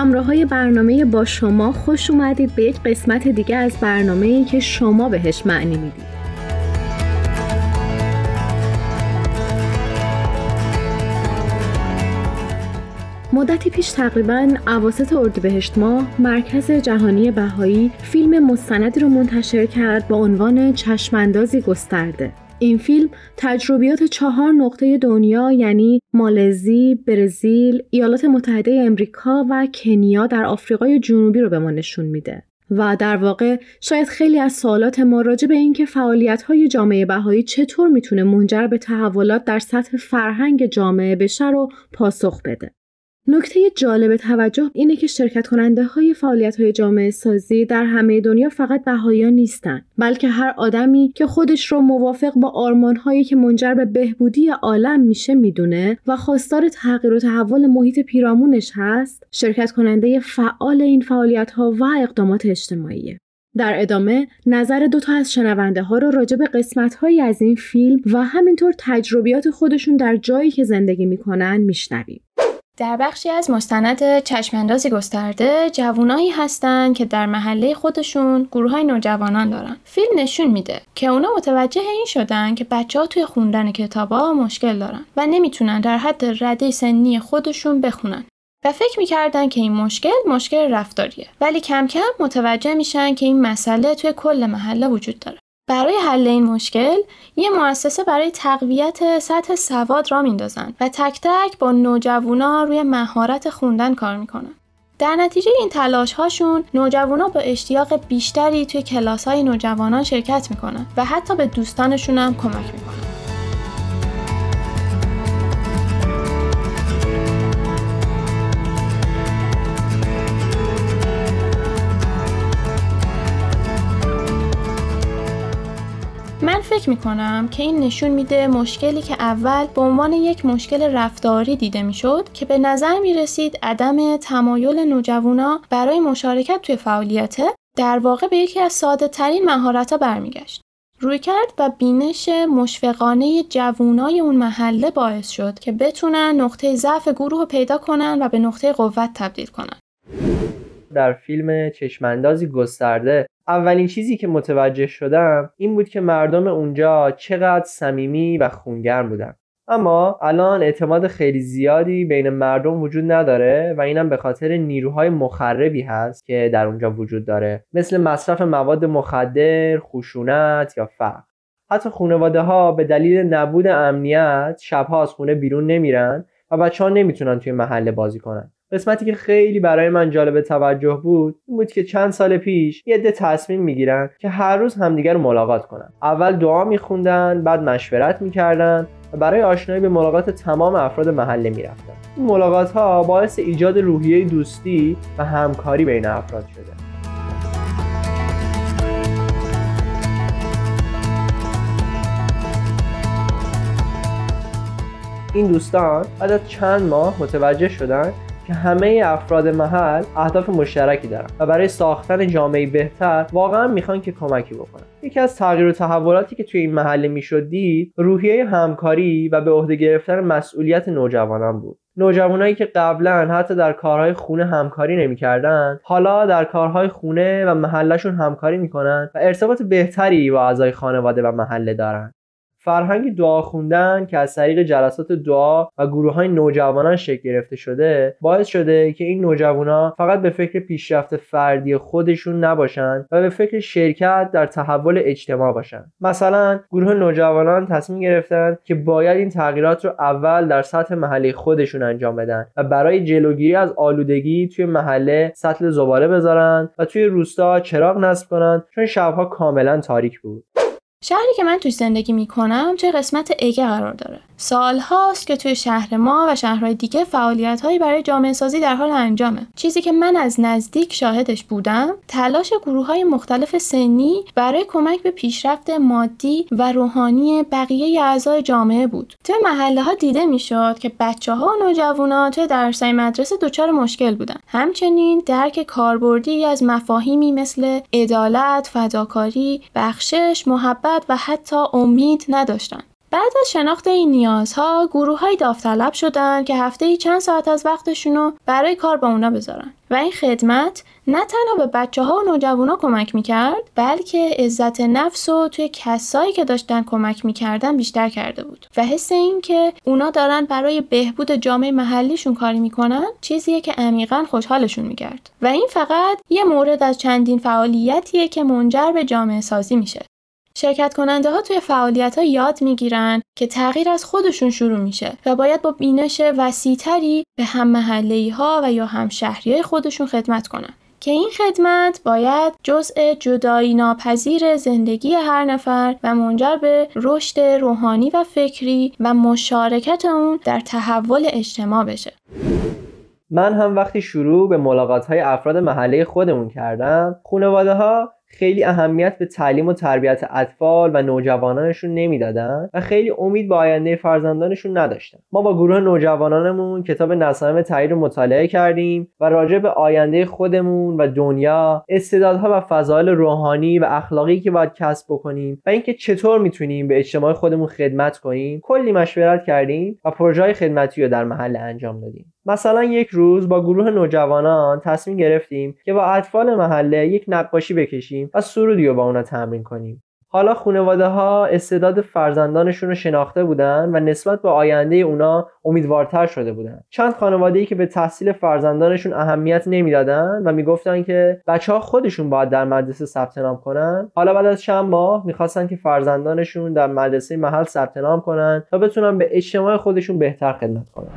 همراه های برنامه با شما خوش اومدید به یک قسمت دیگه از برنامه ای که شما بهش معنی می‌دید. مدتی پیش تقریبا اواسط اردیبهشت ماه مرکز جهانی بهایی فیلم مستندی رو منتشر کرد با عنوان چشماندازی گسترده. این فیلم تجربیات چهار نقطه دنیا یعنی مالزی، برزیل، ایالات متحده امریکا و کنیا در آفریقای جنوبی رو به ما نشون میده. و در واقع شاید خیلی از سوالات ما راجع به اینکه فعالیت های جامعه بهایی چطور می‌تونه منجر به تحولات در سطح فرهنگ جامعه بشه رو پاسخ بده. نکته جالب توجه اینه که شرکت کننده های فعالیت های جامعه سازی در همه دنیا فقط بهاییان نیستن بلکه هر آدمی که خودش رو موافق با آرمان هایی که منجر به بهبودی عالم میشه می‌دونه و خواستار تغییر و تحول محیط پیرامونش هست شرکت کننده فعال این فعالیت ها و اقدامات اجتماعیه در ادامه نظر دو تا از شنونده ها رو راجع به قسمت هایی از این فیلم و همینطور تجربیات خودشون در جایی که زندگی می‌کنن میشنویم. در بخشی از مستند چشماندازی گسترده جوانایی هستند که در محله خودشون گروه های نوجوانان دارن. فیلم نشون میده که اونا متوجه این شدن که بچه ها توی خوندن کتابا مشکل دارن و نمی‌تونن در حد رده سنی خودشون بخونن. و فکر می‌کردن که این مشکل مشکل رفتاریه. ولی کم کم متوجه میشن که این مسئله توی کل محله وجود داره. برای حل این مشکل یه مؤسسه برای تقویت سطح سواد را میندازن و تک تک با نوجوانا روی مهارت خوندن کار می‌کنن. در نتیجه این تلاش هاشون نوجوانا با اشتیاق بیشتری توی کلاس های نوجوانان شرکت می‌کنن و حتی به دوستانشون هم کمک می‌کنن. فکر می‌کنم که این نشون میده مشکلی که اول به عنوان یک مشکل رفتاری دیده می‌شد که به نظر می‌رسید عدم تمایل نوجوانا برای مشارکت توی فعالیته در واقع به یکی از ساده ترین مهارت ها برمیگشت. روی کرد و بینش مشفقانه جوونای اون محله باعث شد که بتونن نقطه ضعف گروه رو پیدا کنن و به نقطه قوت تبدیل کنن. در فیلم چشماندازی گسترده اولین چیزی که متوجه شدم این بود که مردم اونجا چقدر صمیمی و خونگرم بودن. اما الان اعتماد خیلی زیادی بین مردم وجود نداره و اینم به خاطر نیروهای مخربی هست که در اونجا وجود داره. مثل مصرف مواد مخدر، خشونت یا فقر. حتی خانواده ها به دلیل نبود امنیت شبها از خونه بیرون نمیرن و بچه ها نمی‌تونن توی محله بازی کنن. قسمتی که خیلی برای من جالب توجه بود این بود که چند سال پیش یه عده تصمیم می‌گیرن که هر روز همدیگر رو ملاقات کنن. اول دعا میخوندن بعد مشورت می‌کردن و برای آشنایی به ملاقات تمام افراد محله می‌رفتن. این ملاقات ها باعث ایجاد روحیه دوستی و همکاری بین افراد شده. این دوستان بعد از چند ماه متوجه شدن که همه افراد محل اهداف مشترکی دارن و برای ساختن جامعه بهتر واقعا می‌خوان که کمکی بکنن. یکی از تغییر و تحولاتی که توی این محله می‌شد دید روحیه همکاری و به عهده گرفتن مسئولیت نوجوانان بود. نوجوانایی که قبلا حتی در کارهای خونه همکاری نمی‌کردن حالا در کارهای خونه و محلشون همکاری می‌کنن و ارتباط بهتری با اعضای خانواده و محله دارن فرهنگ دعا خوندن که از طریق جلسات دعا و گروه های نوجوانان شکل گرفته شده باعث شده که این نوجوانان فقط به فکر پیشرفت فردی خودشون نباشن و به فکر شرکت در تحول اجتماع باشن. مثلا گروه نوجوانان تصمیم گرفتن که باید این تغییرات رو اول در سطح محله خودشون انجام بدن و برای جلوگیری از آلودگی توی محله سطل زباله بذارن و توی روستا چراغ نصب کنن چون شبها کاملا تاریک بود. شهری که من توی زندگی می‌کنم توی قسمت ایگه قرار داره. سال هاست که توی شهر ما و شهرهای دیگه فعالیت هایی برای جامعه سازی در حال انجامه. چیزی که من از نزدیک شاهدش بودم تلاش گروه های مختلف سنی برای کمک به پیشرفت مادی و روحانی بقیه اعضای جامعه بود. توی محله ها دیده می‌شد که بچه ها و نوجوانا توی درسای مدرسه دچار مشکل بودن. همچنین درک کاربردی از مفاهیمی مثل عدالت فداکاری بخشش محبت و حتی امید نداشتن بعد از شناخت این نیازها گروه های داوطلب شدن که هفته ای چند ساعت از وقتشون رو برای کار با اونا بذارن. و این خدمت نه تنها به بچه ها و نوجوانا کمک می‌کرد بلکه عزت نفس و توی کسایی که داشتن کمک می‌کردن بیشتر کرده بود. و حس این که اونا دارن برای بهبود جامعه محلیشون کاری می‌کنن چیزیه که عمیقا خوشحالشون می‌کرد. و این فقط یه مورد از چندین فعالیتیه که منجر به جامعه سازی میشه. شرکت کننده ها توی فعالیت ها یاد می‌گیرن که تغییر از خودشون شروع میشه و باید با بینش وسیعتری به هم محله ها و یا هم شهری خودشون خدمت کنن. که این خدمت باید جزء جدایی ناپذیر زندگی هر نفر و منجر به رشد روحانی و فکری و مشارکت اون در تحول اجتماع بشه. من هم وقتی شروع به ملاقات های افراد محله خودمون کردم خانواده ها خیلی اهمیت به تعلیم و تربیت اطفال و نوجوانانشون نمی‌دادن و خیلی امید به آینده فرزندانشون نداشتن. ما با گروه نوجوانانمون کتاب نسائم تغییر رو مطالعه کردیم و راجع به آینده خودمون و دنیا استعدادها و فضایل روحانی و اخلاقی که باید کسب بکنیم و اینکه چطور می‌تونیم به اجتماع خودمون خدمت کنیم کلی مشورت کردیم و پروژه خدمتی رو در محل انجام دادیم. مثلا یک روز با گروه نوجوانان تصمیم گرفتیم که با اطفال محله یک نقاشی بکشیم و سرودی رو با اونا تمرین کنیم. حالا خانواده ها استعداد فرزندانشون رو شناخته بودن و نسبت به آینده اونا امیدوارتر شده بودن. چند خانواده ای که به تحصیل فرزندانشون اهمیت نمی‌دادن و می‌گفتن که بچه ها خودشون باید در مدرسه ثبت نام کنن. حالا بعد از چند ماه می‌خواستن که فرزندانشون در مدرسه محل ثبت نام کنن تا بتونن به اجتماع خودشون بهتر خدمت کنن.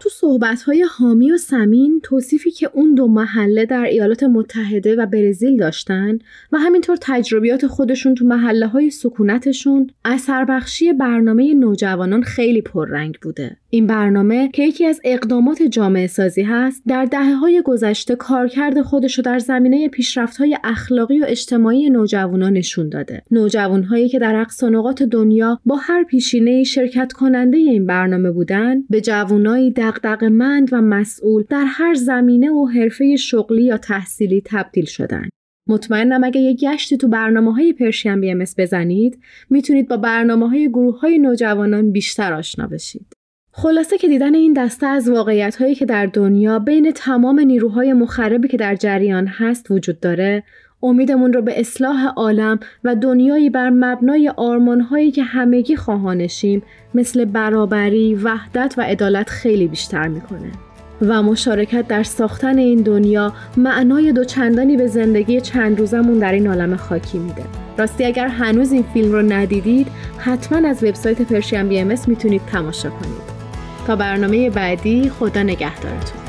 تو صحبت‌های حامی و سمین توصیفی که اون دو محله در ایالات متحده و برزیل داشتن و همینطور تجربیات خودشون تو محله های سکونتشون اثر بخشی برنامه نوجوانان خیلی پررنگ بوده. این برنامه که یکی از اقدامات جامعه سازی هست در دهه های گذشته کارکرد خودش رو در زمینه پیشرفت های اخلاقی و اجتماعی نوجوانان نشون داده نوجوانهایی که در اقصانقات دنیا با هر پیشینه شرکت کننده این برنامه بودن به جوانایی دغدغه‌مند و مسئول در هر زمینه و حرفه شغلی یا تحصیلی تبدیل شدن مطمئنم اگه یه گشتی تو برنامه های پرشین بی بزنید می‌تونید با برنامه های گروه های نوجوانان بیشتر آشنا بشید. خلاصه که دیدن این دسته از واقعیت هایی که در دنیا بین تمام نیروهای مخربی که در جریان هست وجود داره امیدمون رو به اصلاح عالم و دنیایی بر مبنای هایی که همگی خواهانشیم مثل برابری، وحدت و عدالت خیلی بیشتر می‌کنه. و مشارکت در ساختن این دنیا معنای دوچندانی به زندگی چند روزمون در این عالم خاکی میده. راستی اگر هنوز این فیلم رو ندیدید حتما از وبسایت پرشین بی ام می‌تونید تماشا کنید. تا برنامه بعدی خدا نگهدارتون